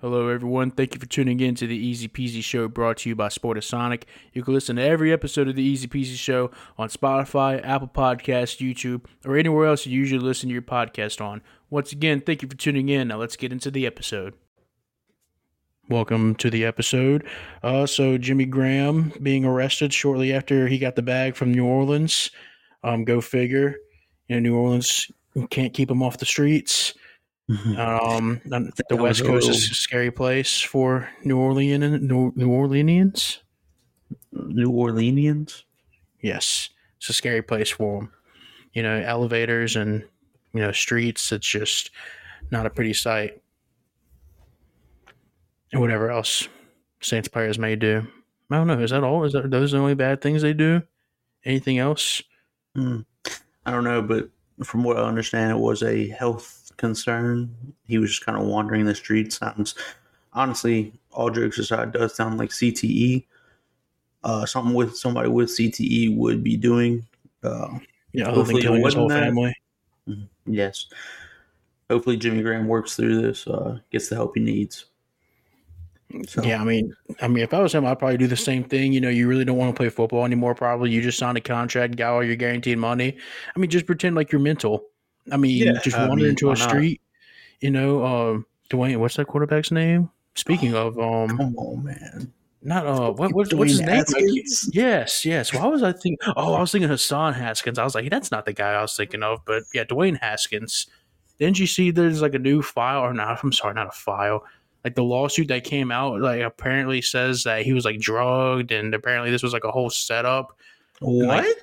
Hello, everyone. Thank you for tuning in to the Easy Peasy Show brought to you by Sportasonic. You can listen to every episode of the Easy Peasy Show on Spotify, Apple Podcasts, YouTube, or anywhere else you usually listen to your podcast on. Once again, thank you for tuning in. Now let's get into the episode. Welcome to the episode. Uh, so, Jimmy Graham being arrested shortly after he got the bag from New Orleans. Um, go figure. You know, New Orleans can't keep him off the streets. Um, the West Coast is a scary place for New Orleans. New, New Orleanians. New Orleanians. Yes, it's a scary place for them. You know, elevators and you know streets. It's just not a pretty sight. And whatever else Saints players may do. I don't know. Is that all? Is that those the only bad things they do? Anything else? Hmm. I don't know, but from what I understand, it was a health concern. He was just kind of wandering the streets. Sounds honestly, all jokes aside, does sound like CTE. Uh, something with somebody with CTE would be doing. Uh, yeah, hopefully killing his whole that. family. Mm-hmm. Yes. Hopefully, Jimmy Graham works through this, uh, gets the help he needs. So. Yeah, I mean, I mean, if I was him, I'd probably do the same thing. You know, you really don't want to play football anymore. Probably, you just signed a contract, got all your guaranteed money. I mean, just pretend like you're mental. I mean, yeah, just wander mean, into a street, you know, um, Dwayne, what's that quarterback's name? Speaking oh, of, um, come on, man. Not uh, what, what's, what's his name? Yes, yes. Why was I thinking? Oh, I was thinking Hassan Haskins. I was like, that's not the guy I was thinking of. But yeah, Dwayne Haskins. Didn't you see? There's like a new file, or not? I'm sorry, not a file. Like the lawsuit that came out, like apparently says that he was like drugged, and apparently this was like a whole setup. What? Like,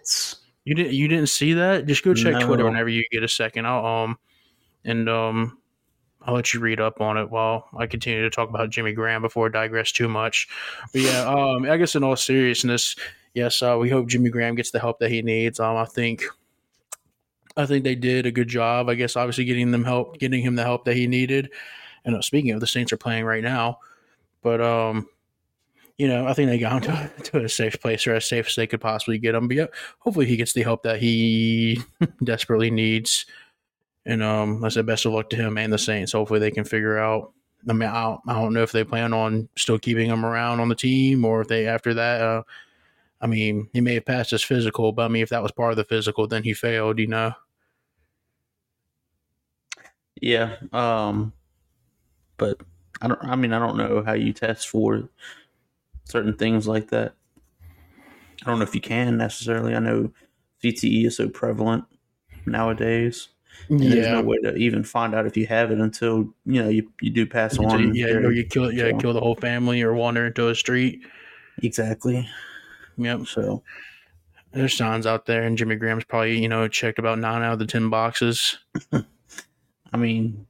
you didn't you didn't see that? Just go check no. Twitter whenever you get a second. I'll um and um I'll let you read up on it while I continue to talk about Jimmy Graham before I digress too much. But yeah, um I guess in all seriousness, yes, uh, we hope Jimmy Graham gets the help that he needs. Um I think I think they did a good job. I guess obviously getting them help, getting him the help that he needed. And uh, speaking of, the Saints are playing right now, but um, you know, I think they got him to, to a safe place or as safe as they could possibly get him. But yeah, hopefully he gets the help that he desperately needs. And um, I said, best of luck to him and the Saints. Hopefully they can figure out. I mean, I don't, I don't know if they plan on still keeping him around on the team or if they after that. Uh, I mean, he may have passed his physical, but I mean, if that was part of the physical, then he failed. You know. Yeah. Um. But I don't. I mean, I don't know how you test for certain things like that. I don't know if you can necessarily. I know CTE is so prevalent nowadays. Yeah. There's no way to even find out if you have it until you know you, you do pass until on. Yeah, or you kill yeah so. kill the whole family or wander into a street. Exactly. Yep. So there's signs out there, and Jimmy Graham's probably you know checked about nine out of the ten boxes. I mean,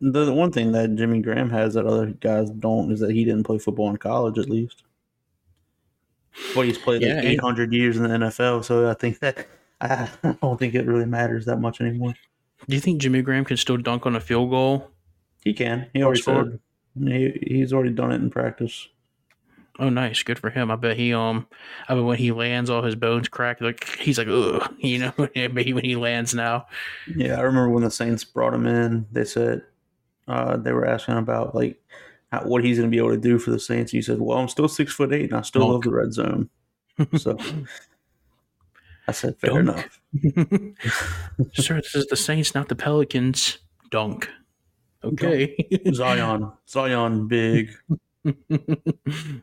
the, one thing that Jimmy Graham has that other guys don't is that he didn't play football in college, at least. But he's played yeah, like 800 years in the NFL, so I think that I don't think it really matters that much anymore. Do you think Jimmy Graham can still dunk on a field goal? He can. He already said he, he's already done it in practice. Oh, nice, good for him. I bet he um, I bet when he lands, all his bones crack. Like he's like, ugh, you know. Maybe when he lands now. Yeah, I remember when the Saints brought him in. They said uh, they were asking about like how, what he's going to be able to do for the Saints. He said, "Well, I'm still six foot eight, and I still love the red zone." So I said, "Fair enough." Sir, this is the Saints, not the Pelicans. Dunk. Okay, Zion, Zion, big.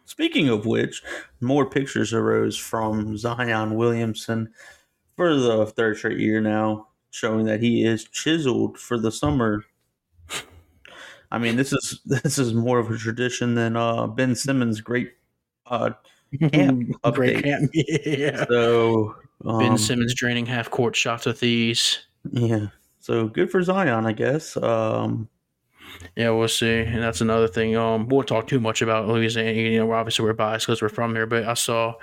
Speaking of which, more pictures arose from Zion Williamson for the third straight year now, showing that he is chiseled for the summer I mean, this is this is more of a tradition than uh, Ben Simmons' great uh, camp update. Great camp, yeah. So um, Ben Simmons draining half court shots with these. Yeah. So good for Zion, I guess. Um, yeah, we'll see. And that's another thing. Um, we'll talk too much about Louisiana. You know, obviously we're biased because we're from here, but I saw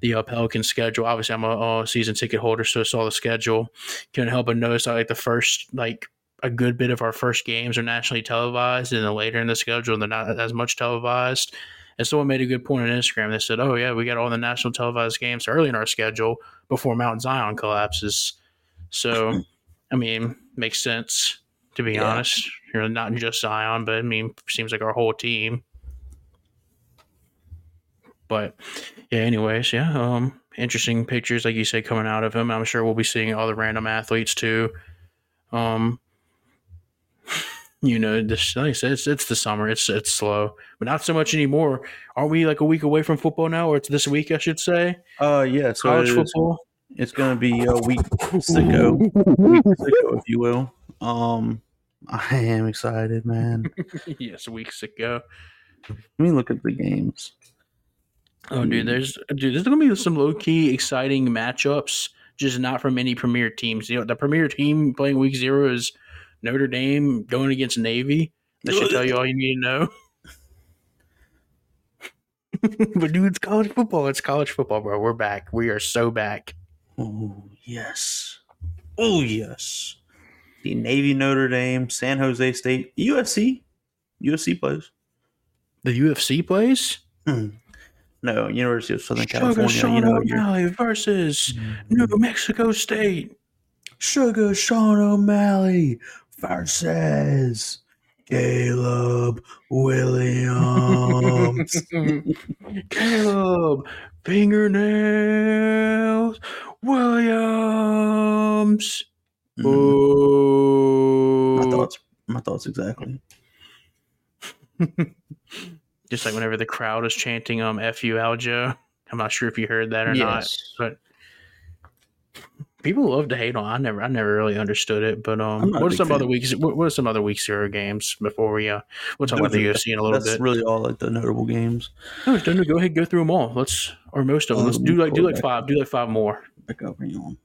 the uh, Pelican schedule. Obviously, I'm a, a season ticket holder, so I saw the schedule. Couldn't help but notice like the first like a good bit of our first games are nationally televised, and then later in the schedule, they're not as much televised. And someone made a good point on Instagram. They said, "Oh yeah, we got all the national televised games early in our schedule before Mount Zion collapses." So, I mean, makes sense to be yeah. honest. You're not just Zion, but I mean, seems like our whole team. But yeah, anyways, yeah, um, interesting pictures, like you say, coming out of him. I'm sure we'll be seeing all the random athletes too. Um, you know, this like I said, it's, it's the summer. It's it's slow, but not so much anymore. Aren't we like a week away from football now, or it's this week, I should say? Uh, yeah. So College it football. It's going to be a week sicko, week sicko, if you will. Um, I am excited, man. yes, weeks ago. Let me look at the games. Oh, dude, there's dude, there's gonna be some low key exciting matchups, just not from any premier teams. You know, the premier team playing week zero is Notre Dame going against Navy. That should tell you all you need to know. but dude, it's college football. It's college football, bro. We're back. We are so back. Oh yes, oh yes. The Navy, Notre Dame, San Jose State, UFC, UFC plays. The UFC plays hmm. No, University of Southern Sugar California. Sean You know, your O'Malley versus hmm. New Mexico State. Sugar Sean O'Malley versus Caleb Williams. Caleb fingernails Williams. Oh, my thoughts. My thoughts exactly. Just like whenever the crowd is chanting um "F you, Aljo." I'm not sure if you heard that or not, but people love to hate on. I never, I never really understood it. But um, what are some fan. other weeks? What, what are some other week zero games before we uh we'll talk about the UFC in a little That's bit. really all like the notable games. No, no, go ahead, go through them all. Let's or most of them. Let's Um, do like do like five. Do like five more. Back up, hang on.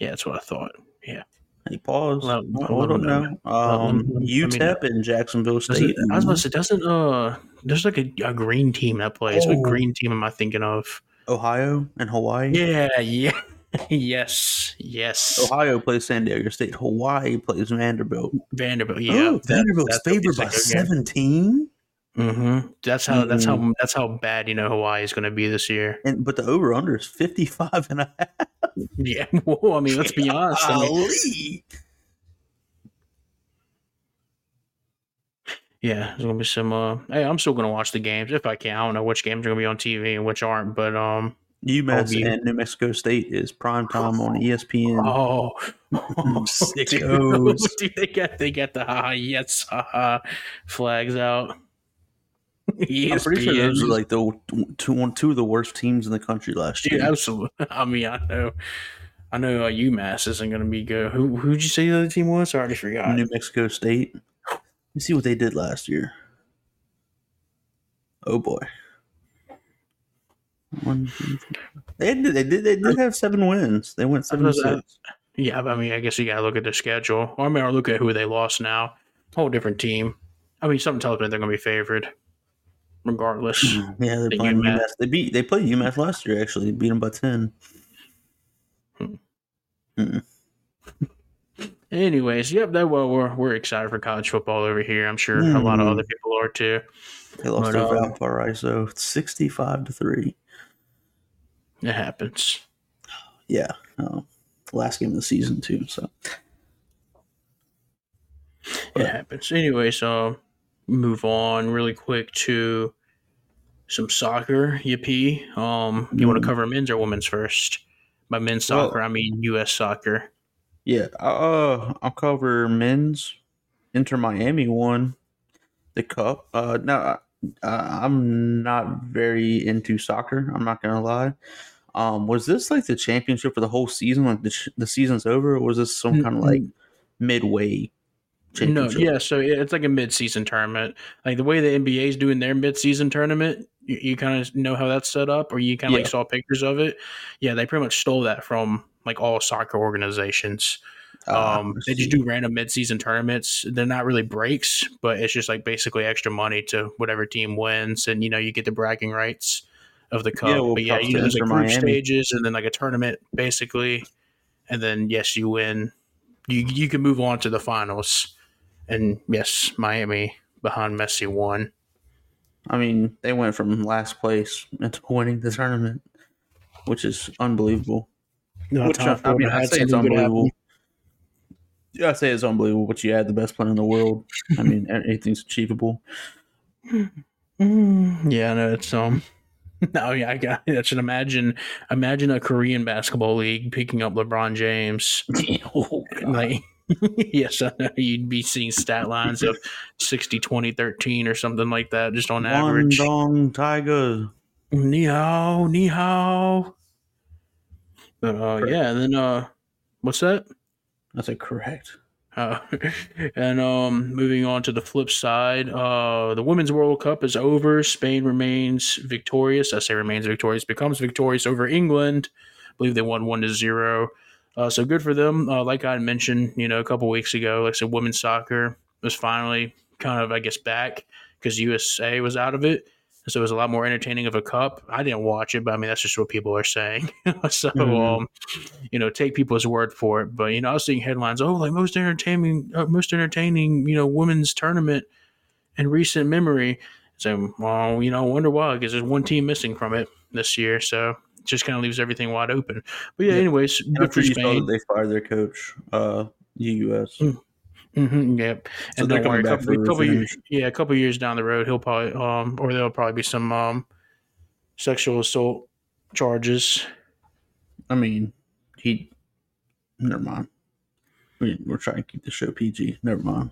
Yeah, that's what I thought. Yeah. Hey, pause. Let- Hold let on them now. know. Um, Let- let- let me UTEP and Jacksonville State. I was about to say, doesn't uh, there's like a, a green team that plays. What Oh. green team am I thinking of? Ohio and Hawaii. Yeah, yeah, yes, yes. Ohio plays San Diego State. Hawaii plays Vanderbilt. Vanderbilt. Yeah, oh, Vanderbilt's favored by seventeen. Mm-hmm. That's how. That's Mm-hmm. how. That's how bad you know Hawaii is going to be this year. And but the over under is 55 and a half. Yeah. Well, I mean, let's be honest. I mean, yeah, there's gonna be some. Uh, hey, I'm still gonna watch the games if I can. I don't know which games are gonna be on TV and which aren't, but um. UMass be- and New Mexico State is prime time on ESPN. Oh, Sickos. dude, they got they got the haha yes haha flags out. I'm pretty sure those ESPN. are like the two, two of the worst teams in the country last Dude, year. absolutely. I mean, I know, I know. Uh, UMass isn't going to be good. Who who'd you say the other team was? I already forgot. New Mexico State. You see what they did last year. Oh boy. One, two, three. They did. They did. They did have seven wins. They went seven to six. Yeah, but I mean, I guess you got to look at the schedule. Or I mean, or look at who they lost now. Whole different team. I mean, something tells me they're going to be favored, regardless. Yeah, they're the playing UMass. UMass. They beat. They played UMass last year. Actually, beat them by ten. Hmm. Anyways, yep. That well, we're we're excited for college football over here. I'm sure a lot of Mm. other people are too. They lost But, to um, Valparaiso, sixty-five to three. It happens. Yeah, uh, last game of the season too. So It happens. Anyway, so move on really quick to some soccer. Yippee. Um, you want to cover men's or women's first? By men's Well- soccer, I mean U.S. soccer. yeah, uh, I'll cover men's. Inter Miami won the cup. Uh, now uh, I'm not very into soccer. I'm not gonna lie. Um, was this like the championship for the whole season? Like the, sh- the season's over, or was this some kind of like midway No, yeah, so it's like a mid-season tournament. Like the way the NBA is doing their mid-season tournament, you, you kind of know how that's set up, or you kind of Yeah. like saw pictures of it. Yeah, they pretty much stole that from like all soccer organizations. Ah, Um, they just do random mid-season tournaments. They're not really breaks, but it's just like basically extra money to whatever team wins, and you know you get the bragging rights of the cup. Yeah, well, but yeah, you know, to there's like group Miami. stages, and then like a tournament basically, and then yes, you win. You you can move on to the finals, and yes, Miami behind Messi won. I mean, they went from last place into winning the tournament, which is unbelievable. No, Which, I, I mean, I say it's unbelievable. Yeah, I say it's unbelievable, but you had the best player in the world. I mean, anything's achievable. Yeah, no, it's um. No, yeah, I got. I should imagine. Imagine a Korean basketball league picking up LeBron James. oh, like, yes, I know you'd be seeing stat lines of 60, 20, 13 or something like that, just on average. Dong Tiger. Ni hao, ni hao. But uh, yeah, and then uh, what's that? That's a correct. Uh, and um, moving on to the flip side, uh, the Women's World Cup is over. Spain remains victorious. I say remains victorious, becomes victorious over England. I believe they won one to zero. Uh, so good for them. Uh, like I mentioned, you know, a couple weeks ago, like I said, women's soccer was finally kind of, I guess, back because USA was out of it. So it was a lot more entertaining of a cup. I didn't watch it, but I mean that's just what people are saying. so mm-hmm. um, you know, take people's word for it. But you know, I was seeing headlines, oh, like most entertaining, uh, most entertaining, you know, women's tournament in recent memory. So, well, you know, I wonder why because there's one team missing from it this year. So it just kind of leaves everything wide open. But yeah, yeah. anyways, good for Spain. they fired their coach, uh, US. Mm. Mm-hmm, yep. So and don't worry, a couple, a couple years, yeah, a couple years down the road, he'll probably, um, or there'll probably be some um, sexual assault charges. I mean, he. Never mind. We, we're trying to keep the show PG. Never mind.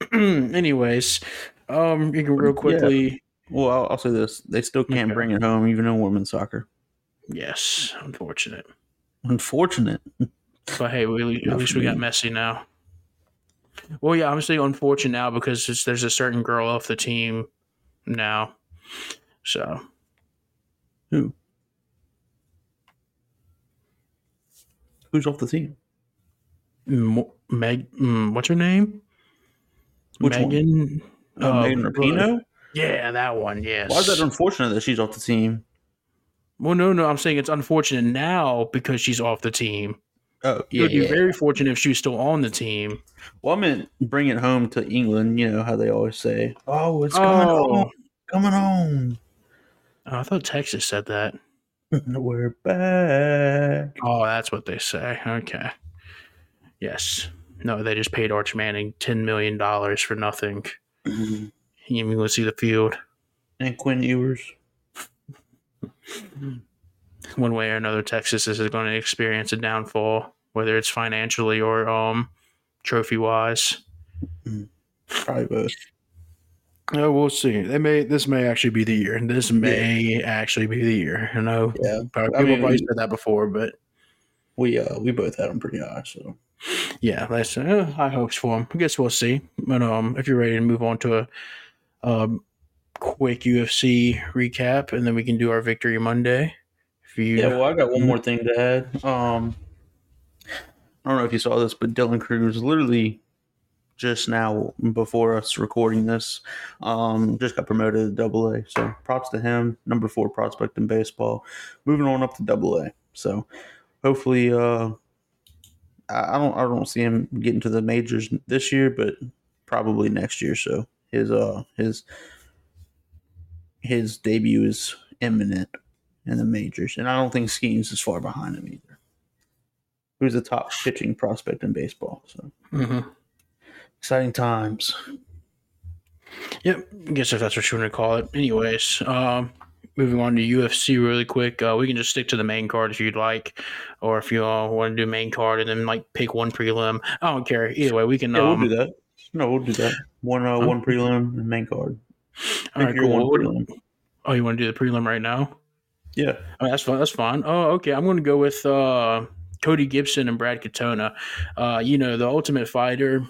Anyways, um, you can real quickly. Yeah. Well, I'll, I'll, say this: they still can't okay. bring it home, even in women's soccer. Yes, unfortunate. Unfortunate. But hey, we, at least we got Messi now. Well, yeah, I'm saying unfortunate now because there's a certain girl off the team now. So, who? Who's off the team? Meg, mm, what's her name? Which Megan. One? Uh, uh, Megan Rapinoe. Yeah, that one. Yes. Why is that unfortunate that she's off the team? Well, no, no. I'm saying it's unfortunate now because she's off the team. Oh, yeah. It would be yeah. very fortunate if she was still on the team. Well, I meant bring it home to England. You know how they always say, "Oh, it's coming oh. home, coming home." Oh, I thought Texas said that. We're back. Oh, that's what they say. Okay. Yes. No, they just paid Arch Manning ten million dollars for nothing. Mm-hmm. You even go see the field. And Quinn Ewers. one way or another, Texas is going to experience a downfall, whether it's financially or um, trophy wise. Mm-hmm. Probably both. No, we'll see. They may. This may actually be the year. This may yeah. actually be the year. You know. Yeah. Probably, people I mean, probably said that before, but we uh we both had them pretty high. So. Yeah, that's uh, high hopes for them. I guess we'll see. But um, if you're ready to move on to a um quick UFC recap, and then we can do our victory Monday. You, yeah, well, I got one more thing to add. Um, I don't know if you saw this, but Dylan Crews literally just now before us recording this, um, just got promoted to Double A. So props to him, number four prospect in baseball, moving on up to Double A. So hopefully, uh, I don't, I don't see him getting to the majors this year, but probably next year. So his, uh, his, his debut is imminent in the majors, and I don't think Skenes is far behind him either. Who's the top pitching prospect in baseball? So mm-hmm. exciting times. Yep, I guess if that's what you want to call it. Anyways, um, moving on to UFC really quick. Uh, we can just stick to the main card if you'd like, or if you all want to do main card and then like pick one prelim. I don't care. Either way, we can. Yeah, um, we'll do that. No, we'll do that. One, uh, one prelim and main card. All right, cool. Oh, you want to do the prelim right now? Yeah, I mean, that's fine. That's fine. Oh, okay. I'm going to go with uh, Cody Gibson and Brad Katona. Uh, you know, the Ultimate Fighter.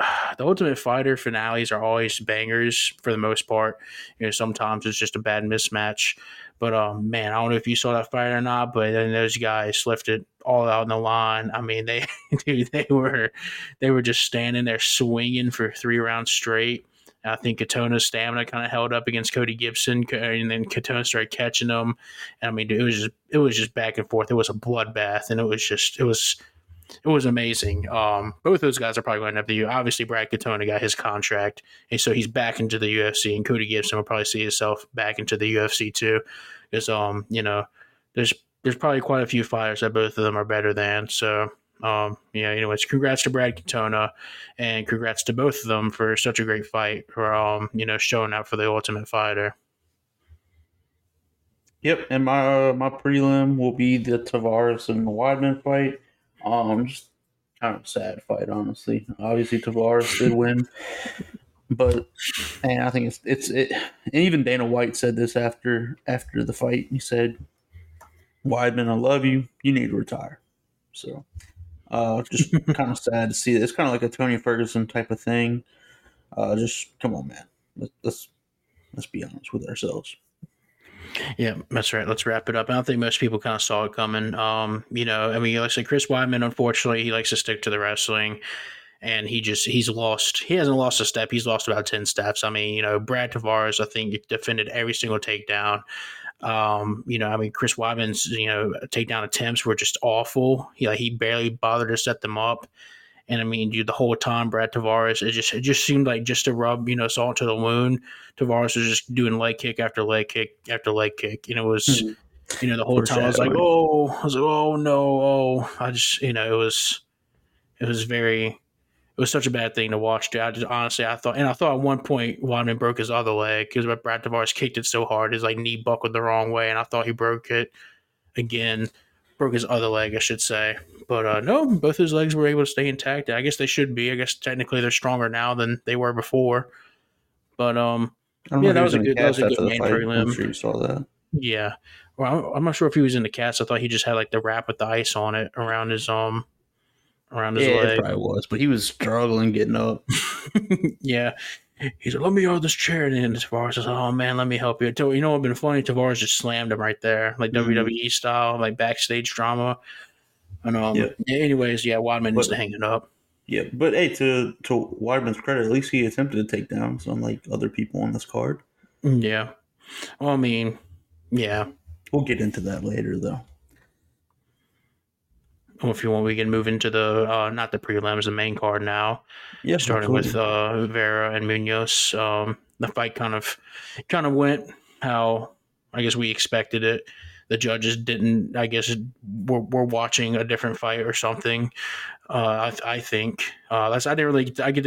The Ultimate Fighter finales are always bangers for the most part. You know, sometimes it's just a bad mismatch. But um, man, I don't know if you saw that fight or not. But then those guys left it all out in the line. I mean, they dude, they were they were just standing there swinging for three rounds straight. I think Katona's stamina kind of held up against Cody Gibson, and then Katona started catching him. And I mean, it was just it was just back and forth. It was a bloodbath, and it was just it was it was amazing. Um, both those guys are probably going to have the obviously Brad Katona got his contract, and so he's back into the UFC, and Cody Gibson will probably see himself back into the UFC too, because um you know there's there's probably quite a few fighters that both of them are better than. So um, yeah. Anyways, congrats to Brad Katona, and congrats to both of them for such a great fight. For um, you know, showing up for the Ultimate Fighter. Yep, and my uh, my prelim will be the Tavares and the Weidman fight. Um, just kind of sad fight, honestly. Obviously, Tavares did win, but and I think it's it's it. And even Dana White said this after after the fight. He said, "Weidman, I love you. You need to retire." So, uh, just kind of sad to see. It. It's kind of like a Tony Ferguson type of thing. Uh, just come on, man. Let's let's, let's be honest with ourselves. Yeah, that's right. Let's wrap it up. I don't think most people kind of saw it coming. Um, you know, I mean, like I said, Chris Weidman, unfortunately, he likes to stick to the wrestling and he just he's lost he hasn't lost a step he's lost about 10 steps i mean you know brad tavares i think defended every single takedown um, you know, I mean, Chris Weidman's, you know, takedown attempts were just awful. He like he barely bothered to set them up. And I mean, dude, the whole time Brad Tavares, it just it just seemed like just to rub, you know, salt to the wound. Tavares was just doing leg kick after leg kick after leg kick. You know, it was mm-hmm. you know, the whole time I was like, Oh, I was like, Oh no, oh I just you know, it was it was very was such a bad thing to watch. Dude. I just honestly, I thought, and I thought at one point Weidman broke his other leg because Brad Tavares kicked it so hard, his like knee buckled the wrong way, and I thought he broke it again, broke his other leg, I should say. But uh, no, both his legs were able to stay intact. I guess they should be. I guess technically they're stronger now than they were before. But um, yeah, that was, a good, that was a good. main prelim. I'm sure you saw that. Yeah, well, I'm not sure if he was in the cast. I thought he just had like the wrap with the ice on it around his um around his yeah, leg. It probably was, but he was struggling getting up. yeah. He's like, let me hold this chair. And then Tavares says, oh, man, let me help you. You know what would been funny? Tavares just slammed him right there, like mm-hmm. WWE style, like backstage drama. And um, yeah. anyways, yeah, Weidman needs hanging up. Yeah, but hey, to to Weidman's credit, at least he attempted to take down some like other people on this card. Mm, yeah, well, I mean, yeah, we'll get into that later, though if you want, we can move into the uh, not the prelims, the main card now. Yeah, starting absolutely. with uh, Vera and Munhoz. Um, the fight kind of kind of went how I guess we expected it. The judges didn't. I guess were, were watching a different fight or something. Uh, I, I, think uh, that's. I didn't really. I get.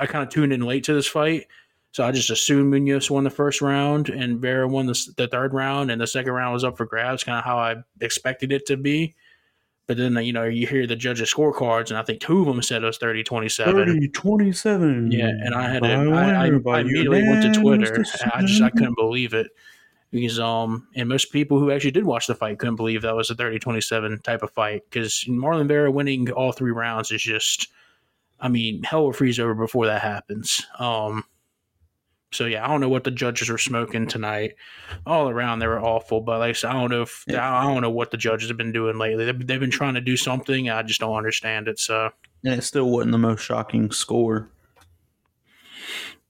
I kind of tuned in late to this fight, so I just assumed Munhoz won the first round and Vera won the, the third round, and the second round was up for grabs. Kind of how I expected it to be. But then, you know, you hear the judges' scorecards, and I think two of them said it was 30 27. 30 27. Yeah. And I had to, I, I, I immediately went to Twitter. I just, I couldn't believe it. Because, um, and most people who actually did watch the fight couldn't believe that was a 30 27 type of fight. Because Marlon Vera winning all three rounds is just, I mean, hell will freeze over before that happens. Um, so yeah, I don't know what the judges were smoking tonight. All around they were awful, but like I said, I don't know if yeah. I don't know what the judges have been doing lately. They've, they've been trying to do something. I just don't understand it. So and it still wasn't the most shocking score.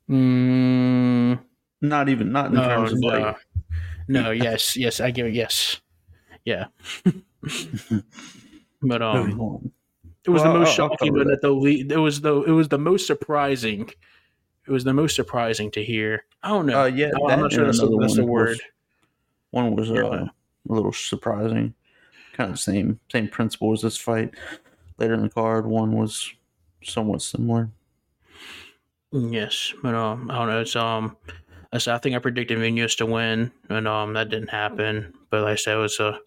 Mm, not even not in no, terms of no. like. No, yes, yes, I give it. Yes, yeah. but um, it was well, the most shocking, but the it was the it was the most surprising it was the most surprising to hear. I don't know. Uh, yeah, I, am not sure that's, the, that's the word. One was uh, a little surprising. Kind of the same same principle as this fight. Later in the card, one was somewhat similar. Yes, but um, I don't know. It's um, I said I think I predicted Munhoz to win, and um, that didn't happen. But like I said, it was a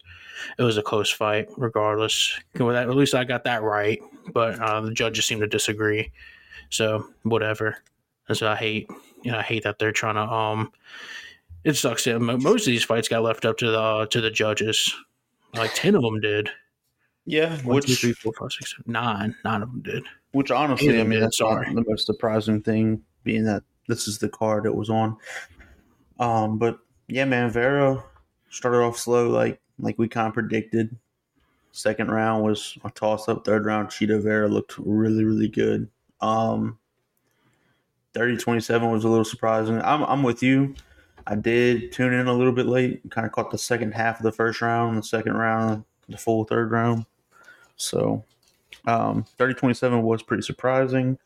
it was a close fight, regardless. At least I got that right. But uh, the judges seem to disagree. So whatever. That's what I hate. You know, I hate that they're trying to. Um, it sucks. That most of these fights got left up to the uh, to the judges. Like ten of them did. Yeah, One, which two, three, four, five, six, seven, nine. Nine of them did. Which honestly, I mean, that's not the most surprising thing, being that this is the card it was on. Um, but yeah, man, Vera started off slow, like like we kind of predicted. Second round was a toss up. Third round, Chito Vera looked really, really good. Um, 30 27 was a little surprising. I'm, I'm with you. I did tune in a little bit late, kind of caught the second half of the first round, the second round, the full third round. So um, 30 27 was pretty surprising,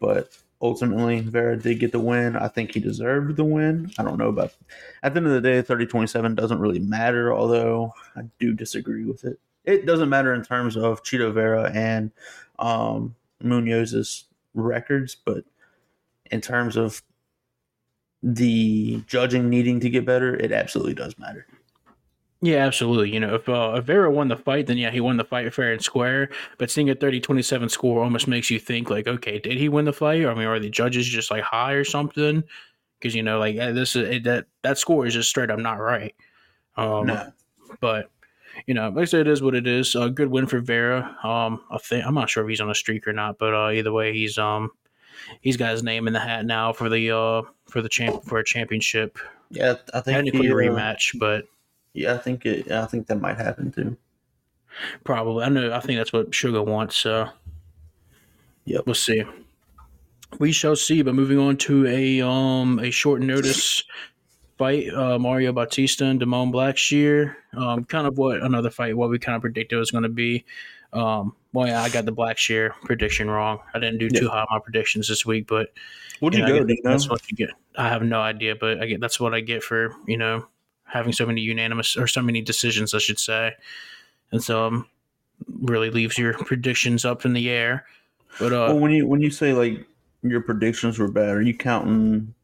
but ultimately Vera did get the win. I think he deserved the win. I don't know about at the end of the day, 30 27 doesn't really matter, although I do disagree with it. it doesn't matter in terms of Chito Vera and um, Munhoz's records, but in terms of the judging needing to get better, it absolutely does matter. Yeah, absolutely. You know, if, uh, if Vera won the fight, then yeah, he won the fight fair and square. But seeing a 30 27 score almost makes you think, like, okay, did he win the fight? I mean, are the judges just like high or something? Because, you know, like this is that that score is just straight up not right. Um, no. But, you know, like I said, it is what it is. A good win for Vera. Um, I think I'm not sure if he's on a streak or not, but uh, either way, he's um he's got his name in the hat now for the uh for the champ for a championship. Yeah, I think technically he, uh, rematch, but yeah, I think it. I think that might happen too. Probably, I know. I think that's what Sugar wants. So, yeah, we'll see. We shall see. But moving on to a um a short notice fight, uh, Mario Bautista and Damone Blackshear. Um, kind of what another fight. What we kind of predicted was going to be. Um, well, yeah, I got the black Blackshear prediction wrong. I didn't do too high on my predictions this week, but what do you, know, go? That's what you get. I have no idea, but I get that's what I get for you know having so many unanimous or so many decisions, I should say. And so um, really leaves your predictions up in the air. But uh, well, when you when you say like your predictions were bad, are you counting?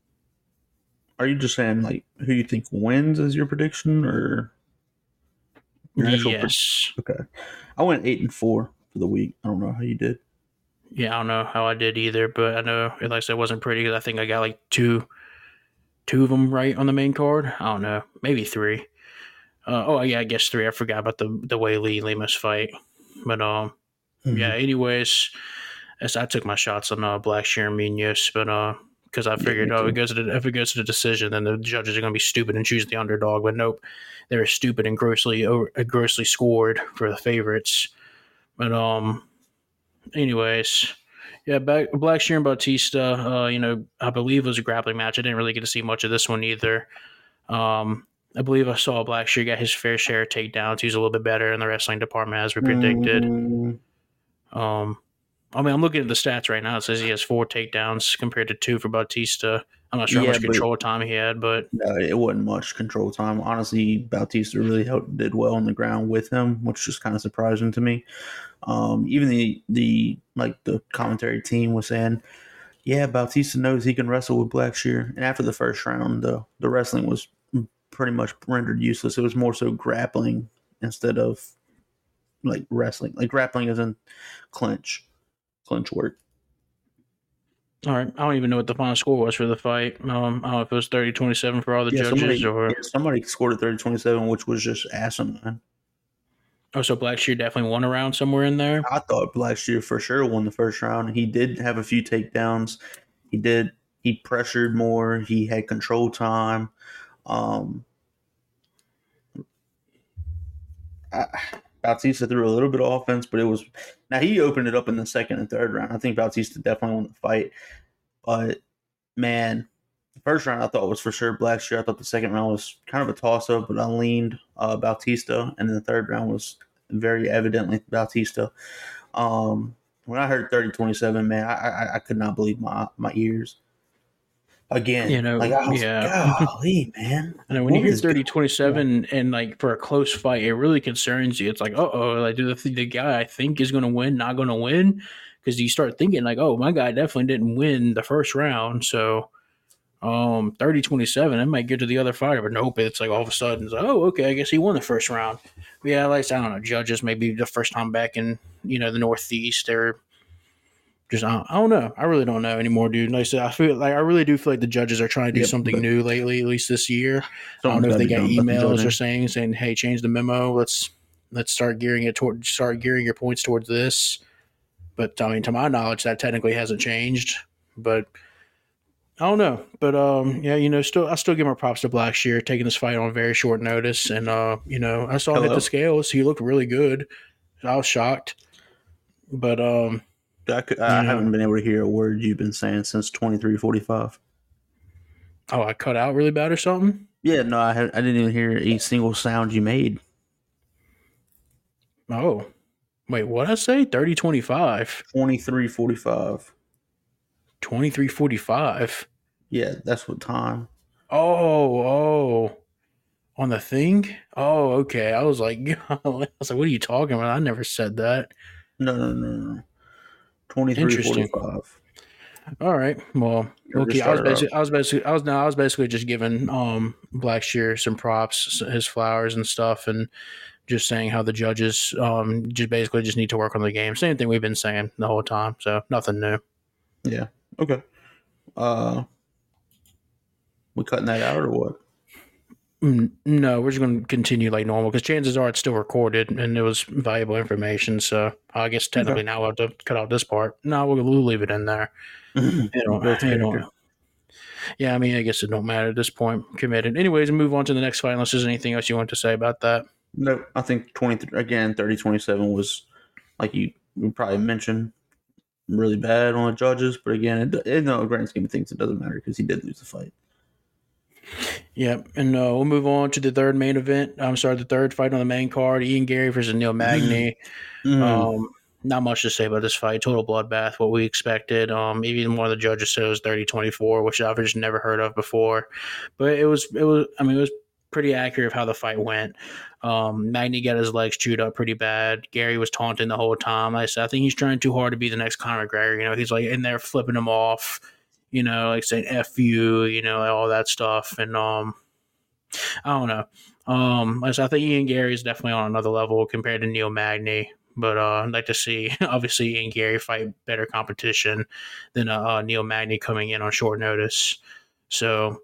Are you just saying like who you think wins as your prediction, or yes? Pre- okay, I went eight and four for the week. I don't know how you did. Yeah, I don't know how I did either, but I know, like I said, it wasn't pretty because I think I got like two two of them right on the main card. I don't know, maybe three. Uh, oh yeah, I guess three. I forgot about the the Weili Lemos fight, but um, mm-hmm. yeah. Anyways, as I took my shots on uh, Blackshear and Munhoz, but uh, because I figured, yeah, oh, if it goes to the, if it goes to the decision, then the judges are going to be stupid and choose the underdog. But nope, they were stupid and grossly over, uh, grossly scored for the favorites. But um, anyways, yeah, back, Blackshear and Bautista, uh, you know, I believe it was a grappling match. I didn't really get to see much of this one either. Um, I believe I saw Black Blackshear get his fair share of takedowns. He's a little bit better in the wrestling department as we predicted. Mm. Um, I mean, I'm looking at the stats right now. It says he has four takedowns compared to two for Bautista. I'm not sure yeah, how much control time he had, but no, it wasn't much control time. Honestly, Bautista really helped, did well on the ground with him, which is kind of surprising to me. Um, even the the like the commentary team was saying, yeah, Bautista knows he can wrestle with Blackshear. And after the first round, the the wrestling was pretty much rendered useless. It was more so grappling instead of like wrestling. Like grappling isn't clinch, clinch work. All right. I don't even know what the final score was for the fight. Um, I don't know if it was 30 27 for all the yeah, judges somebody, or. Yeah, somebody scored a 30 27, which was just asinine. Oh, so Blackshear definitely won a round somewhere in there. I thought Blackshear for sure won the first round. He did have a few takedowns. He did. He pressured more. He had control time. Um, I, Bautista threw a little bit of offense, but it was now he opened it up in the second and third round. I think Bautista definitely won the fight, but man, the first round I thought was for sure Blackshear. I thought the second round was kind of a toss up, but I leaned uh, Bautista, and then the third round was very evidently Bautista. Um, when I heard 30-27, man, I, I, I could not believe my my ears. Again, you know, like yeah, golly, man. And when you hear 30 27 and like for a close fight, it really concerns you. It's like, uh oh, like, do the, the guy I think is going to win not going to win? Because you start thinking, like, oh, my guy definitely didn't win the first round. So, um 30 27 it might get to the other fighter but nope it's like all of a sudden it's like, oh okay i guess he won the first round but yeah like i don't know judges maybe the first time back in you know the northeast they're just I don't, I don't know. I really don't know anymore dude. Like i said i feel like i really do feel like the judges are trying to do yep, something new lately at least this year. I don't know if they got emails or saying saying hey change the memo. Let's let's start gearing it toward start gearing your points towards this. But i mean to my knowledge that technically hasn't changed. But I don't know, but um, yeah, you know, still I still give my props to Blackshear taking this fight on very short notice, and uh, you know, I saw him at the scales. He looked really good. I was shocked, but um, I, could, I haven't been able to hear a word you've been saying since twenty three forty five. Oh, I cut out really bad or something. Yeah, no, I had, I didn't even hear a single sound you made. Oh, wait, what I say? 30 25. 23 45. 2345. Yeah, that's what time. Oh, oh. On the thing? Oh, okay. I was like, I was like, what are you talking about? I never said that. No, no, no, no. Twenty three forty five. All right. Well, okay. I was basically, I was basically, I was no, I was basically just giving um Blackshear some props, his flowers and stuff, and just saying how the judges um just basically just need to work on the game. Same thing we've been saying the whole time. So nothing new. Yeah. Okay. Uh, we cutting that out or what? Mm, no, we're just going to continue like normal because chances are it's still recorded and it was valuable information. So I guess technically okay. now we'll have to cut out this part. No, we'll, we'll leave it in there. you know, you know, yeah, I mean, I guess it don't matter at this point. Committed. Anyways, move on to the next fight unless there's anything else you want to say about that. No, I think 20, again, 30 27 was like you, you probably mentioned really bad on the judges, but again, it, in the grand scheme of things, it doesn't matter because he did lose the fight. Yeah, and uh, we'll move on to the third main event. I'm sorry, the third fight on the main card: Ian Garry versus Neil Magny. Mm. Um, not much to say about this fight. Total bloodbath, what we expected. Um, even one of the judges said it was 30-24, which I've just never heard of before. But it was, it was. I mean, it was pretty accurate of how the fight went. Um, Magny got his legs chewed up pretty bad. Garry was taunting the whole time. I said, I think he's trying too hard to be the next Conor McGregor. You know, he's like in there flipping him off you know, like saying "f you," you know, all that stuff, and um, I don't know. Um, I think Ian Garry is definitely on another level compared to Neil Magny. But uh, I'd like to see, obviously, Ian Garry fight better competition than uh, uh, Neil Magny coming in on short notice. So,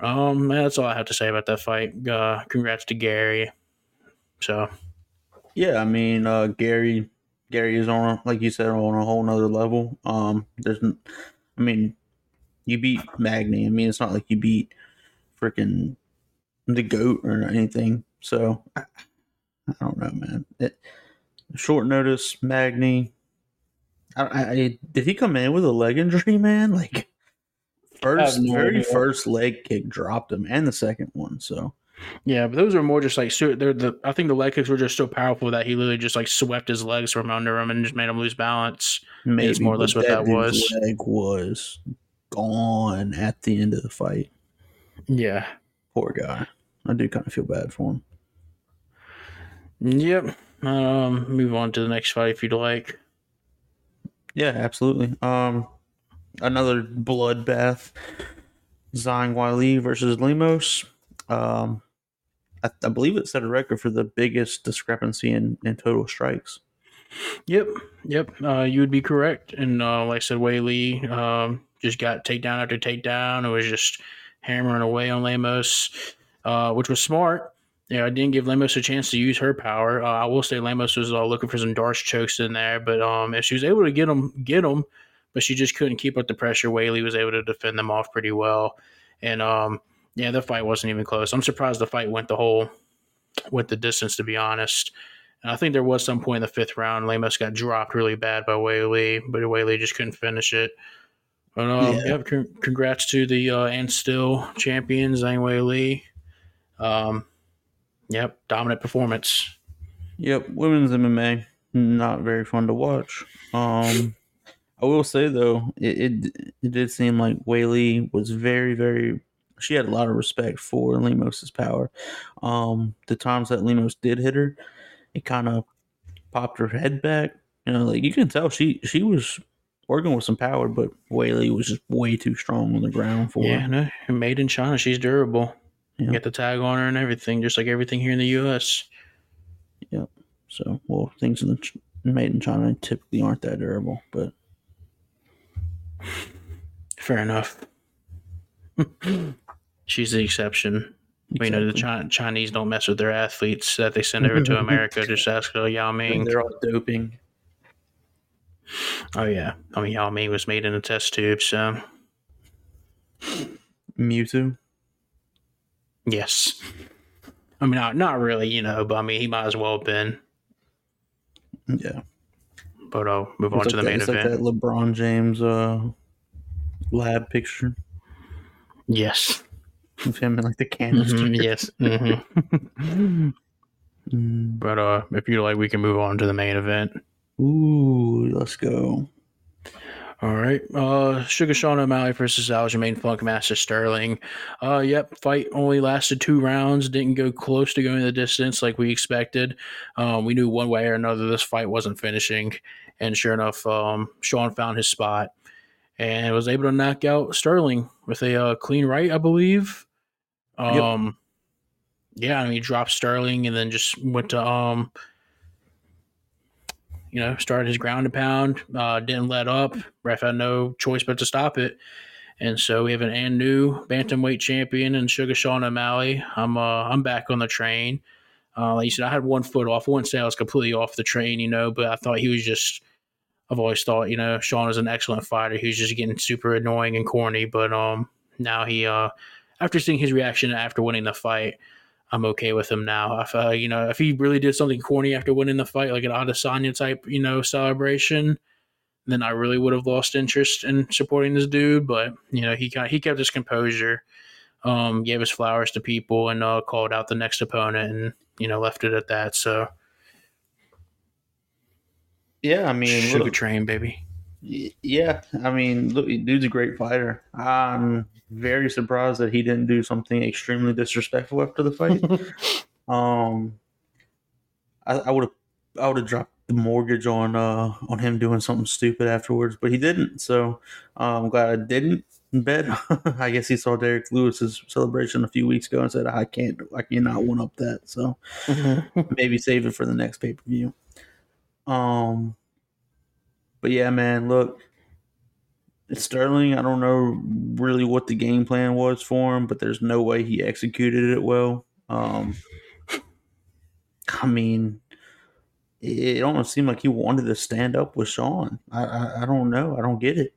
um, that's all I have to say about that fight. Uh, congrats to Garry. So, yeah, I mean, uh, Garry, Garry is on, like you said, on a whole nother level. Um, there's, I mean, you beat Magny. I mean, it's not like you beat freaking the goat or anything. So I, I don't know, man. It, short notice, Magny. I, I, did he come in with a leg injury, man? Like first, no very idea. first leg kick dropped him, and the second one. So yeah, but those are more just like they're the. I think the leg kicks were just so powerful that he literally just like swept his legs from under him and just made him lose balance. Maybe it's more or less what that, that was. Leg was gone at the end of the fight. Yeah. Poor guy. I do kind of feel bad for him. Yep. Um, move on to the next fight if you'd like. Yeah, absolutely. Um, another bloodbath. Zhang Weili versus Lemos. Um, I, I, believe it set a record for the biggest discrepancy in, in total strikes. Yep, yep. Uh, you would be correct. And uh, like I said, Weili um, just got takedown after takedown. It was just hammering away on Lemos, uh, which was smart. Yeah, I didn't give Lemos a chance to use her power. Uh, I will say Lemos was uh, looking for some D'Arce chokes in there, but um, if she was able to get them, get them, but she just couldn't keep up the pressure. Weili was able to defend them off pretty well, and um, yeah, the fight wasn't even close. I'm surprised the fight went the whole went the distance, to be honest. And I think there was some point in the fifth round, Lemos got dropped really bad by Weili, but Weili just couldn't finish it. But um, yeah. Yep, congrats to the uh, and still champion Zhang Weili. Um, yep, dominant performance. Yep, women's MMA not very fun to watch. Um, I will say though, it, it it did seem like Weili was very very. She had a lot of respect for Lemos's power. Um, the times that Lemos did hit her, it kind of popped her head back. You know, like you can tell she she was working with some power, but Weili was just way too strong on the ground for yeah, her. no, made in China. She's durable. Yeah. Get the tag on her and everything, just like everything here in the U.S. Yep. So, well, things in the made in China typically aren't that durable, but fair enough. She's the exception. Exactly. You know, the Chinese don't mess with their athletes that they send over to America. Just ask oh, Yao Ming. They're all doping. Oh yeah, I mean Yao Ming was made in a test tube, so Mewtwo. Yes, I mean not not really, you know, but I mean he might as well have been. Yeah, but I'll move it's on like to the that, main event. Like that LeBron James uh, lab picture. Yes, of him in like the canister. Mm-hmm, yes. Mm-hmm. mm. But uh, if you like, we can move on to the main event. Ooh, let's go. All right. Uh, Sugar Sean O'Malley versus Aljamain Funkmaster Sterling. Uh, yep. Fight only lasted two rounds. Didn't go close to going the distance like we expected. Um, we knew one way or another this fight wasn't finishing, and sure enough, um, Sean found his spot and was able to knock out Sterling with a uh, clean right, I believe. Um, yep. yeah, I mean, he dropped Sterling and then just went to um you know, started his ground and pound, uh, didn't let up. Ref had no choice but to stop it. And so we have an and new bantamweight champion and Sugar Sean O'Malley. I'm uh, I'm back on the train. Uh, like you said, I had one foot off. I wouldn't say I was completely off the train, you know, but I thought he was just. I've always thought, you know, Sean is an excellent fighter. He was just getting super annoying and corny, but um, now he uh, after seeing his reaction after winning the fight, I'm okay with him now. If uh, you know, if he really did something corny after winning the fight, like an Adesanya type, you know, celebration, then I really would have lost interest in supporting this dude. But you know, he got he kept his composure, um, gave his flowers to people, and uh, called out the next opponent, and you know, left it at that. So, yeah, I mean, sugar train, baby. Yeah, I mean, look, dude's a great fighter. I'm very surprised that he didn't do something extremely disrespectful after the fight. um, I would have, I would have dropped the mortgage on uh on him doing something stupid afterwards, but he didn't. So uh, I'm glad I didn't bet. I guess he saw Derrick Lewis's celebration a few weeks ago and said, "I can't, I cannot one up that." So maybe save it for the next pay per view. Um, but yeah, man, look, Sterling, I don't know really what the game plan was for him, but there's no way he executed it well. Um, I mean, it almost seemed like he wanted to stand up with Sean. I, I, I don't know. I don't get it.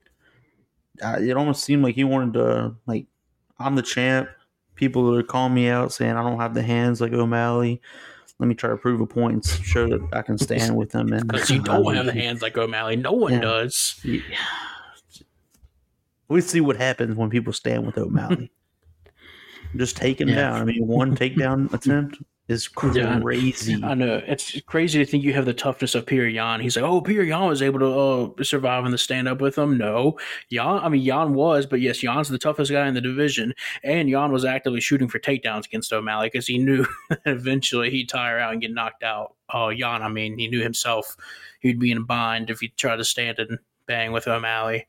I, it almost seemed like he wanted to, like, I'm the champ. People are calling me out saying I don't have the hands like O'Malley. Let me try to prove a point and show that I can stand with them. And because you don't have the hands like O'Malley, no one yeah. does. Yeah we see what happens when people stand with O'Malley. Just take him yeah. down. I mean, one takedown attempt is crazy. Yeah, I know it's crazy to think you have the toughness of Petr Yan. He's like, oh, Petr Yan was able to uh, survive in the stand up with him. No, Yan. I mean, Yan was, but yes, Yan's the toughest guy in the division, and Yan was actively shooting for takedowns against O'Malley because he knew eventually he'd tire out and get knocked out. Oh, uh, Yan. I mean, he knew himself he'd be in a bind if he tried to stand and bang with O'Malley.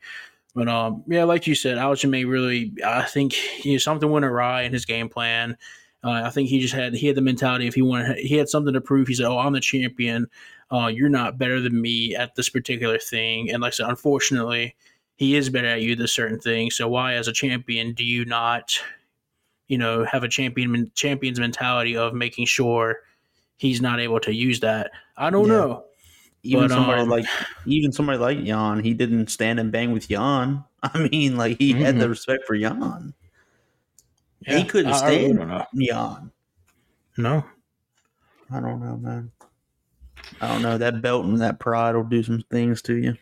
But um, yeah, like you said, May really, I think you know, something went awry in his game plan. Uh, I think he just had he had the mentality if he wanted he had something to prove. He said, "Oh, I'm the champion. Uh, you're not better than me at this particular thing." And like I said, unfortunately, he is better at you this certain thing. So why, as a champion, do you not, you know, have a champion champion's mentality of making sure he's not able to use that? I don't yeah. know. Even but, somebody um, like even somebody like Yan, he didn't stand and bang with Yan. I mean, like he mm-hmm. had the mm-hmm. respect for Yan. Yeah, he couldn't stand Yan. No, I don't know, man. I don't know. That belt and that pride will do some things to you.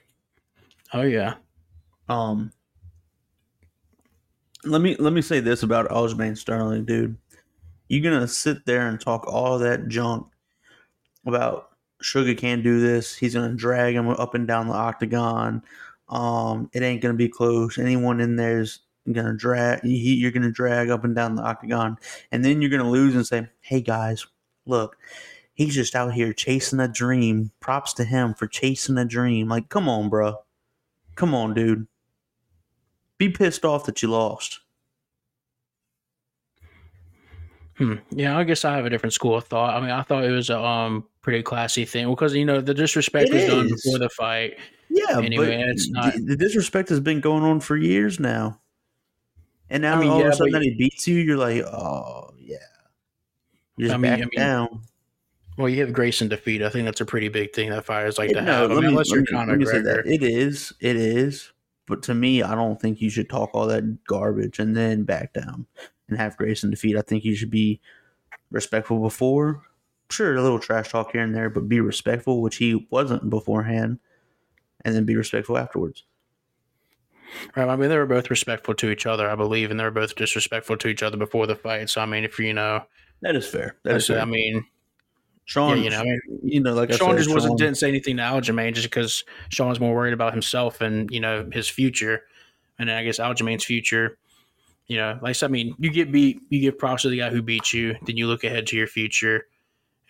Oh yeah. Um. Let me let me say this about Aljamain Sterling, dude. You're gonna sit there and talk all that junk about Sugar can't do this. He's gonna drag him up and down the octagon. Um, it ain't gonna be close. Anyone in there's gonna drag. He, you're gonna drag up and down the octagon, and then you're gonna lose and say, "Hey guys, look, he's just out here chasing a dream. Props to him for chasing a dream. Like, come on, bro. Come on, dude. Be pissed off that you lost." Hmm. Yeah, I guess I have a different school of thought. I mean, I thought it was a um pretty classy thing because you know the disrespect it was is. done before the fight. Yeah, anyway, it's not the disrespect has been going on for years now, and now I mean, all yeah, of a sudden that he beats you, you're like, oh yeah, you just I mean, back I mean, down. Well, you have grace and defeat. I think that's a pretty big thing that fighters like it, to no, have. I mean, me, unless you're Conor McGregor. It is, it is. But to me, I don't think you should talk all that garbage and then back down and have grace and defeat. I think you should be respectful before sure a little trash talk here and there, but be respectful, which he wasn't beforehand, and then be respectful afterwards. Right. I mean, they were both respectful to each other, I believe, and they were both disrespectful to each other before the fight. So, I mean, if you know, that is fair. That is fair. I mean, Sean, Yeah, you know, I mean, you know, like I Sean said, just wasn't didn't say anything to Aljamain just because Sean was more worried about himself and you know his future, and then I guess Aljamain's future. You know, like I mean, you get beat, you give props to the guy who beat you, then you look ahead to your future,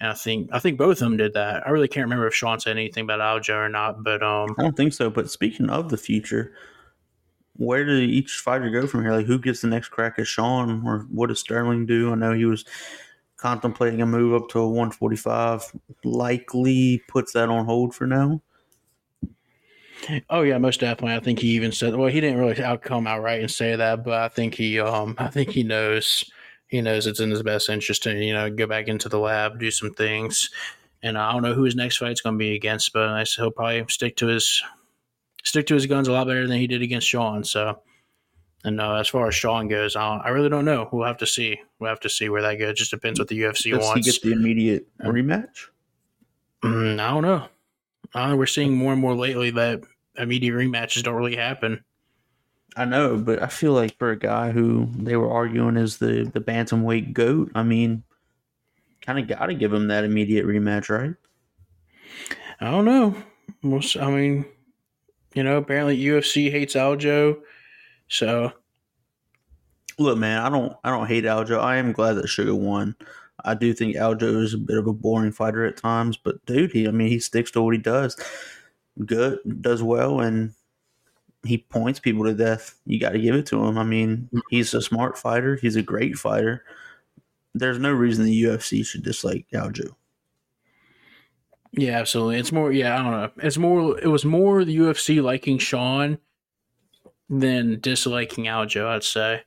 and I think I think both of them did that. I really can't remember if Sean said anything about Aljo or not, but um, I don't think so. But speaking of the future, where did each fighter go from here? Like, who gets the next crack at Sean, or what does Sterling do? I know he was contemplating a move up to a 145. Likely puts that on hold for now. Oh yeah, most definitely. I think he even said, well, he didn't really come outright and say that, but I think he, um, I think he knows, he knows it's in his best interest to you know go back into the lab, do some things, and I don't know who his next fight's going to be against, but I he'll probably stick to his stick to his guns a lot better than he did against Sean. So, and uh, as far as Sean goes, I, I really don't know. We'll have to see. We'll have to see where that goes. Just depends what the UFC wants. Does he wants. get the immediate Yeah. rematch? Mm, I don't know. Uh, we're seeing more and more lately that immediate rematches don't really happen. I know, but I feel like for a guy who they were arguing is the the bantamweight goat, I mean, kind of got to give him that immediate rematch, right? I don't know. I mean, you know, apparently UFC hates Aljo, so Look, man, I don't I don't hate Aljo. I am glad that Sugar won. I do think Aljo is a bit of a boring fighter at times, but dude, he I mean he sticks to what he does. Good, does well, and he points people to death. You got to give it to him. I mean, he's a smart fighter. He's a great fighter. There's no reason the UFC should dislike Aljo. Yeah, absolutely. It's more, yeah, I don't know. It's more, it was more the UFC liking Sean than disliking Aljo. I'd say.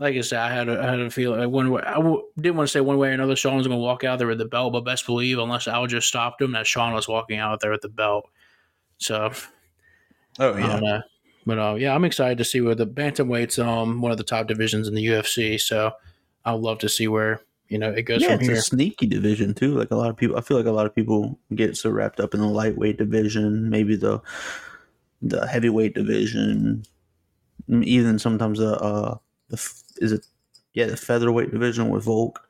Like I said, I had a, I had a feeling like one way. I w- didn't want to say one way or another. Sean was going to walk out there with the belt, but best believe, unless Aljo stopped him, that Sean was walking out there with the belt. So Oh I don't know. But uh, yeah, I'm excited to see where the bantamweight's um one of the top divisions in the UFC. So I'd love to see where you know it goes yeah, from it's here. a sneaky division too. Like a lot of people, I feel like a lot of people get so wrapped up in the lightweight division, maybe the the heavyweight division, even sometimes the uh the is it yeah the featherweight division with Volk.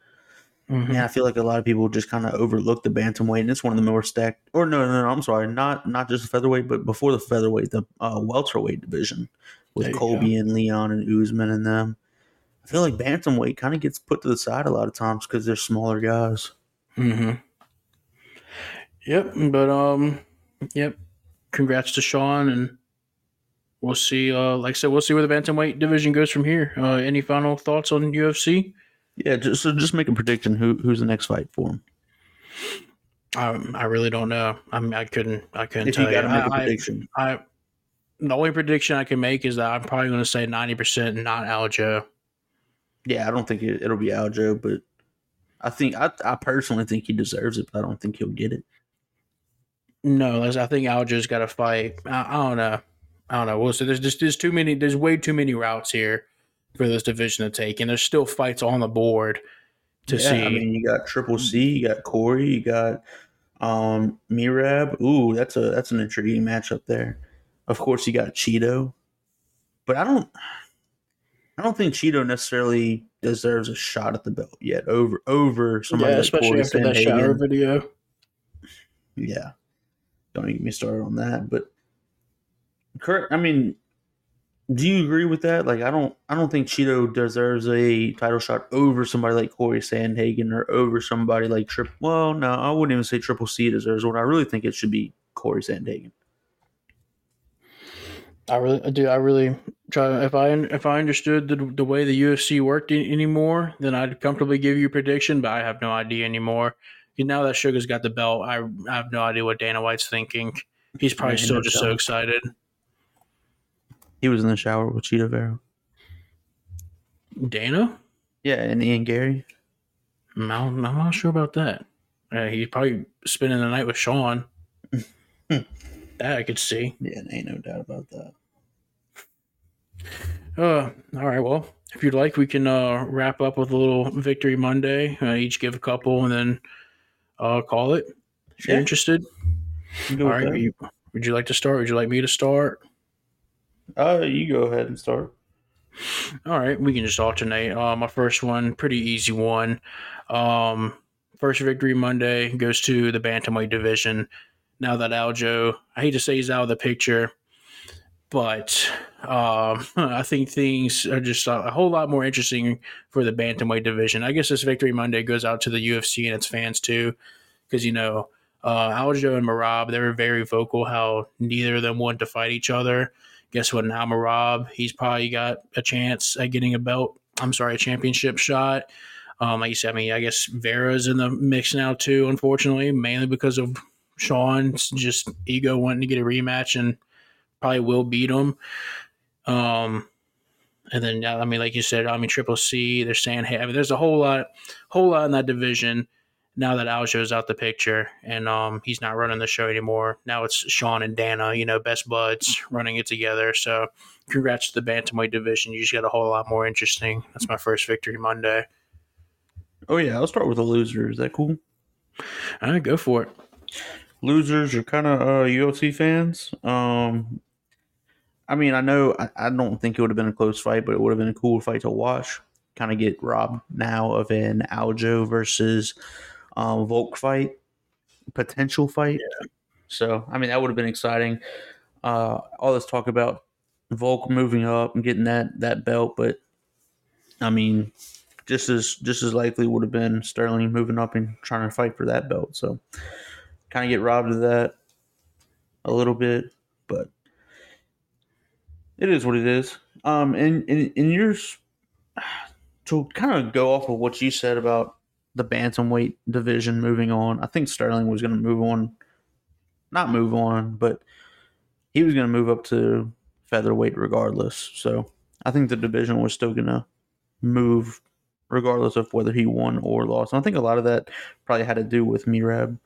Mhm. Yeah, I feel like a lot of people just kind of overlook the bantamweight, and it's one of the more stacked. Or no, no, no, I'm sorry, not not just the featherweight, but before the featherweight, the uh, welterweight division with Colby and Leon and Usman and them. I feel like bantamweight kind of gets put to the side a lot of times because they're smaller guys. Mm-hmm. Yep, but um, yep. Congrats to Sean, and we'll see. Uh, like I said, we'll see where the bantamweight division goes from here. Uh, any final thoughts on UFC? Yeah, just so just make a prediction. Who who's the next fight for him? I I really don't know. I mean, I couldn't. I couldn't If tell you got to make a I- I the only prediction I can make is that I'm probably going to say ninety percent not Aljo. Yeah, I don't think it, it'll be Aljo, but I think I I personally think he deserves it, but I don't think he'll get it. No, I think Aljo's got to fight. I, I don't know. I don't know. Well, so there's just there's too many. There's way too many routes here for this division to take, and there's still fights on the board to yeah, see. I mean, you got Triple C, you got Corey, you got um Merab. Ooh, that's a that's an intriguing matchup there. Of course, you got Chito, but I don't I don't think Chito necessarily deserves a shot at the belt yet over over somebody yeah, like especially Corey after that shower video. Yeah. Don't even get me started on that. But Kurt, I mean, do you agree with that? Like I don't I don't think Chito deserves a title shot over somebody like Corey Sandhagen or over somebody like Trip well, no, I wouldn't even say Triple C deserves one. I really think it should be Corey Sandhagen. I really do. I really try. If I if I understood the the way the UFC worked a- anymore, then I'd comfortably give you a prediction. But I have no idea anymore. And now that Sugar's got the belt, I, I have no idea what Dana White's thinking. He's probably still just so excited. He was in the shower with Chito Vera. Dana? Yeah, and Ian Garry. I'm not, I'm not sure about that. Uh, he's probably spending the night with Sean. that I could see. Yeah, ain't no doubt about that. Uh, all right. Well, if you'd like, we can uh, wrap up with a little Victory Monday. Uh, each give a couple and then uh, call it. If you're interested. All right. that. You, would you like to start? Would you like me to start? Uh, you go ahead and start. All right, we can just alternate. Uh, my first one, pretty easy one. Um, first victory Monday goes to the bantamweight division. Now that Aljo, I hate to say he's out of the picture, but um, I think things are just a, whole lot more interesting for the bantamweight division. I guess this victory Monday goes out to the UFC and its fans too, because you know uh, Aljo and Merab they were very vocal how neither of them wanted to fight each other. Guess what? Now Merab he's probably got a chance at getting a belt. I'm sorry, a championship shot. Um, like you said, I mean, I guess Vera's in the mix now too. Unfortunately, mainly because of Sean's just ego wanting to get a rematch and probably will beat him. Um, and then I mean, like you said, I mean, Triple C. They're saying, hey, I mean, there's a whole lot, whole lot in that division now that Aljo's out the picture and um, he's not running the show anymore. Now it's Sean and Dana, you know, best buds running it together. So, congrats to the bantamweight division. You just got a whole lot more interesting. That's my first victory Monday. Oh yeah, I'll start with the loser. Is that cool? All right, go for it. Losers are kind of uh, UFC fans. Um, I mean, I know I, I don't think it would have been a close fight, but it would have been a cool fight to watch. Kind of get robbed now of an Aljo versus um, Volk fight, potential fight. Yeah. So, I mean, that would have been exciting. Uh, all this talk about Volk moving up and getting that that belt, but I mean, just as just as likely would have been Sterling moving up and trying to fight for that belt. So, kind of get robbed of that a little bit, but it is what it is. Um, and in in yours, to kind of go off of what you said about the bantamweight division moving on, I think Sterling was going to move on, not move on, but he was going to move up to featherweight regardless. So I think the division was still going to move regardless of whether he won or lost. And I think a lot of that probably had to do with Merab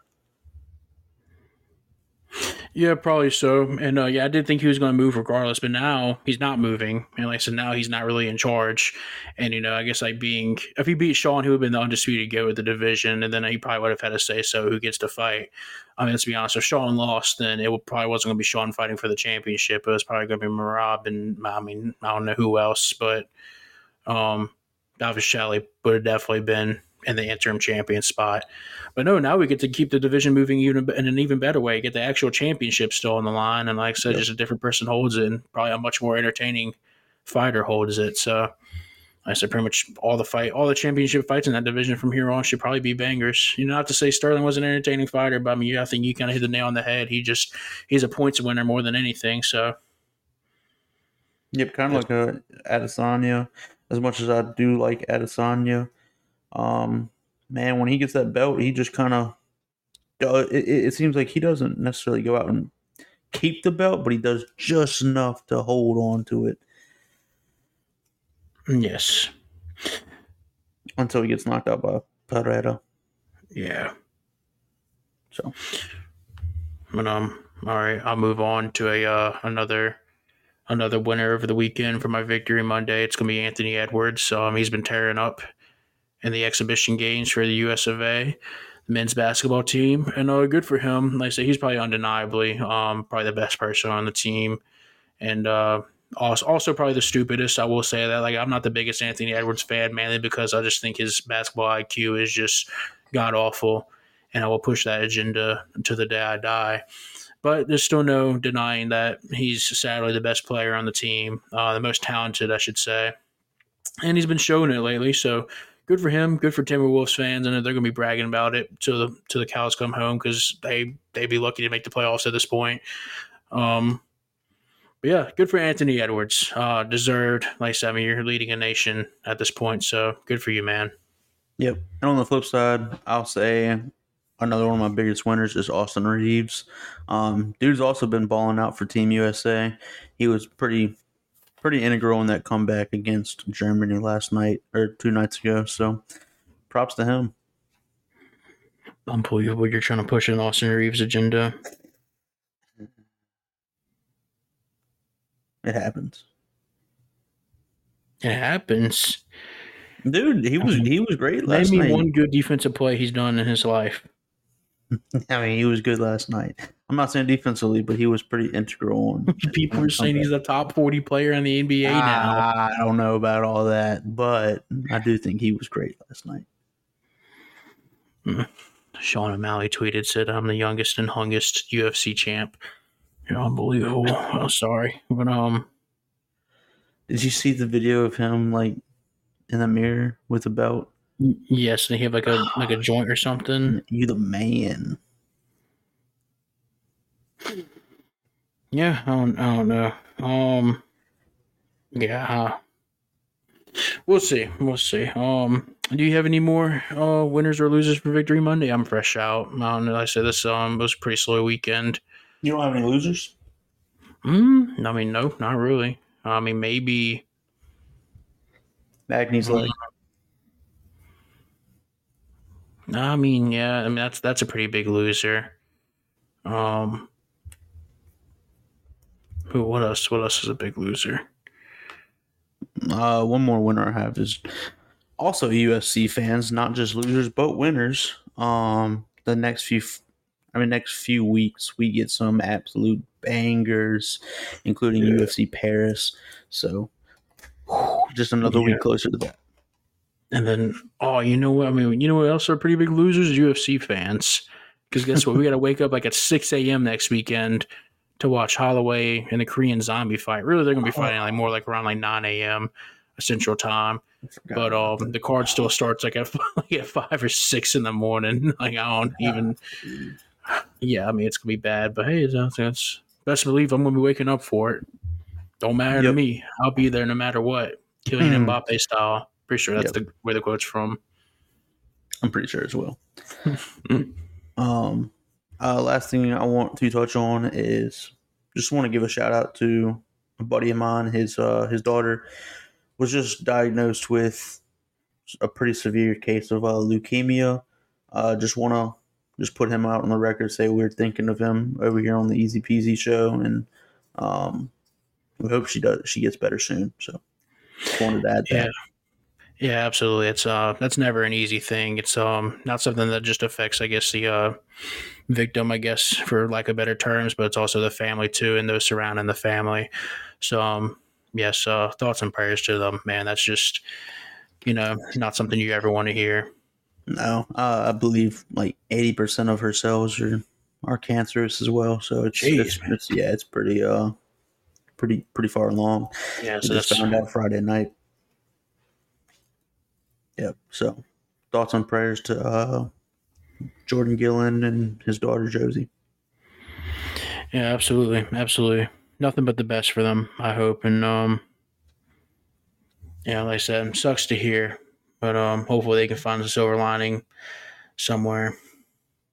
yeah, probably so. And uh, yeah, I did think he was going to move regardless, but now he's not moving. And like I said, now he's not really in charge. And you know, I guess like being if he beat Sean, he would have been the undisputed go with the division, and then he probably would have had to say so who gets to fight. I mean, let's be honest. If Sean lost, then it probably wasn't going to be Sean fighting for the championship. It was probably going to be Merab, and I mean, I don't know who else, but um, David Shelley would have definitely been in the interim champion spot. But no, now we get to keep the division moving even in an even better way. Get the actual championship still on the line, and like I said, yep. just a different person holds it, and probably a much more entertaining fighter holds it. So. I said pretty much all the fight, all the championship fights in that division from here on should probably be bangers. You know, not to say Sterling was an entertaining fighter, but I mean, I think you kind of hit the nail on the head. He just he's a points winner more than anything. So, yep, kind of like a Adesanya. As much as I do like Adesanya, um, man, when he gets that belt, he just kind of it, it seems like he doesn't necessarily go out and keep the belt, but he does just enough to hold on to it. Yes. Until he gets knocked out by Pereira. Yeah. So. But um, all right, I'll move on to a uh, another another winner over the weekend for my victory Monday. It's gonna be Anthony Edwards. Um, he's been tearing up in the exhibition games for the US of A men's basketball team. And uh, good for him. Like I say, he's probably undeniably um, probably the best person on the team. And uh, also, also probably the stupidest. I will say that. Like I'm not the biggest Anthony Edwards fan, mainly because I just think his basketball IQ is just god awful, and I will push that agenda to the day I die. But there's still no denying that he's sadly the best player on the team, uh, the most talented, I should say, and he's been showing it lately. So good for him. Good for Timberwolves fans, and they're going to be bragging about it to the to the cows come home because they they'd be lucky to make the playoffs at this point. Um, but yeah, good for Anthony Edwards. Uh, deserved. Like I said, I mean, you're leading a nation at this point, so good for you, man. Yep. And on the flip side, I'll say another one of my biggest winners is Austin Reaves. Um, dude's also been balling out for Team USA. He was pretty pretty integral in that comeback against Germany last night or two nights ago. So props to him. Unbelievable. You're trying to push an Austin Reaves agenda. It happens. It happens. Dude, he was he was great last Name me night. one good defensive play he's done in his life. I mean, he was good last night. I'm not saying defensively, but he was pretty integral. On, People are saying he's a top 40 player in the NBA now. I don't know about all that, but I do think he was great last night. Sean O'Malley tweeted said I'm the youngest and hungest UFC champ. You're unbelievable. I'm sorry, but um, did you see the video of him like in the mirror with a belt? Yes, and he had like a like a joint or something. You the man. Yeah, I don't, I don't know. Um, yeah, we'll see. We'll see. Um, do you have any more uh winners or losers for Victory Monday? I'm fresh out. I don't know. I said this um was a pretty slow weekend. You don't have any losers? Hmm. I mean, no, not really. I mean, maybe Magny's leg. I mean, yeah. I mean, that's that's a pretty big loser. Um. Who? What else? What else is a big loser? Uh, one more winner I have is also UFC fans, not just losers but winners. Um, the next few, I mean, next few weeks we get some absolute bangers, including yeah. UFC Paris. So, whew, just another yeah. week closer to that. And then, oh, you know what? I mean, you know what else are pretty big losers? UFC fans. Because guess what? we got to wake up like at 6 a.m. next weekend to watch Holloway and the Korean Zombie fight. Really, they're going to be fighting like more like around like 9 a.m. Central Time. But um, the card still starts like at, like at five or six in the morning. Like I don't even. Yeah, I mean it's gonna be bad, but hey, that's, it's best believe I'm gonna be waking up for it. Don't matter yep. to me. I'll be there no matter what. Kylian mm. Mbappe style. Pretty sure that's yep. the where the quote's from. I'm pretty sure as well. um, uh, last thing I want to touch on is just want to give a shout out to a buddy of mine. His uh, his daughter was just diagnosed with a pretty severe case of uh, leukemia. Uh, just want to just put him out on the record, say we're thinking of him over here on the Easy Peasy show, and um, we hope she does she gets better soon. So wanted to add yeah. that. Yeah, absolutely. It's uh that's never an easy thing. It's um not something that just affects I guess the uh victim, I guess, for lack of better terms, but it's also the family too and those surrounding the family. So um yes, uh thoughts and prayers to them, man. That's just you know, not something you ever want to hear. No. Uh, I believe like eighty percent of her cells are are cancerous as well. So it's, Jeez, it's, it's yeah, it's pretty uh pretty pretty far along. Yeah, so just found out Friday night. Yep. So, thoughts and prayers to uh, Jordan Gillen and his daughter Josie. Yeah, absolutely, absolutely. Nothing but the best for them, I hope. And um, yeah, like I said, sucks to hear, but um, hopefully they can find a silver lining somewhere.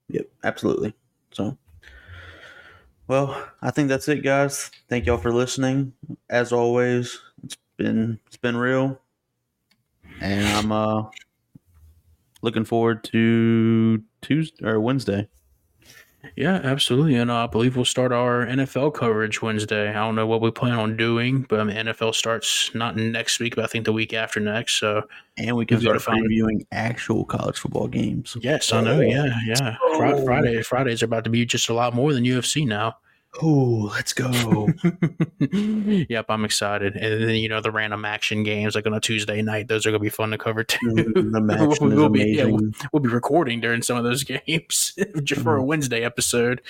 Yep, absolutely. So, well, I think that's it, guys. Thank y'all for listening. As always, it's been it's been real and I'm uh looking forward to Tuesday or Wednesday. Yeah, absolutely. And uh, I believe we'll start our NFL coverage Wednesday. I don't know what we plan on doing, but mean, NFL starts not next week, but I think the week after next. So, and we can start previewing actual college football games. Yes, I know. Yeah, yeah. Friday, Fridays are about to be just a lot more than UFC now. Oh, let's go. yep, I'm excited. And then, you know, the random action games like on a Tuesday night, those are going to be fun to cover too. Mm, the we'll, we'll, be, yeah, we'll, we'll, be recording during some of those games just for a mm. Wednesday episode.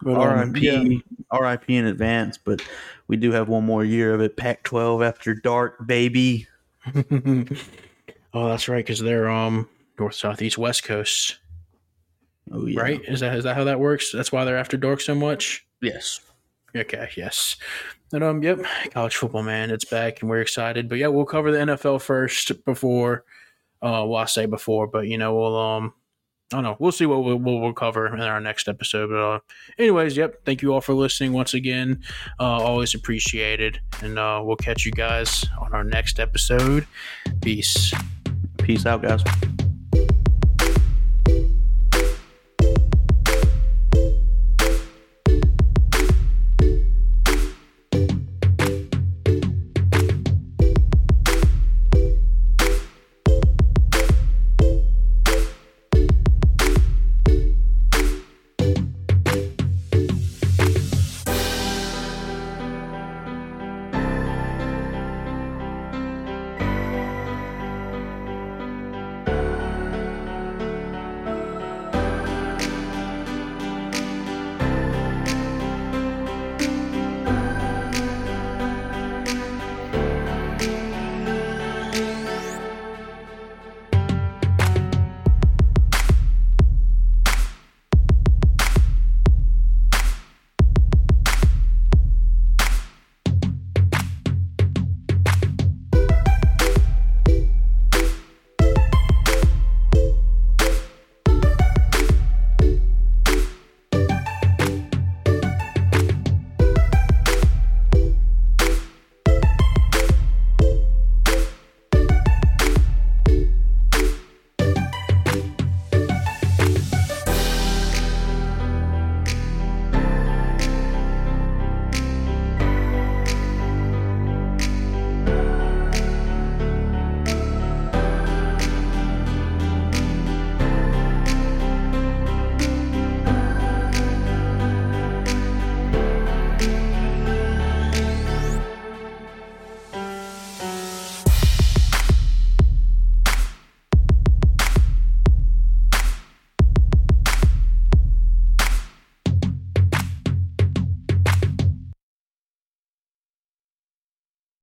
But, um, RIP, yeah. RIP in advance, but we do have one more year of it. Pac 12 after dark, baby. oh, that's right, because they're um north, south, east, west coast. Oh, yeah. Right? Is that is that how that works? That's why they're after dark so much? Yes. Okay, yes. And um, yep, college football, man, it's back, and we're excited. But yeah, we'll cover the NFL first before. Uh, well, I say before, but you know, we'll um, I don't know. We'll see what we'll, we'll, cover in our next episode. But uh, anyways, yep. Thank you all for listening once again. Uh, always appreciated, and uh, we'll catch you guys on our next episode. Peace. Peace out, guys.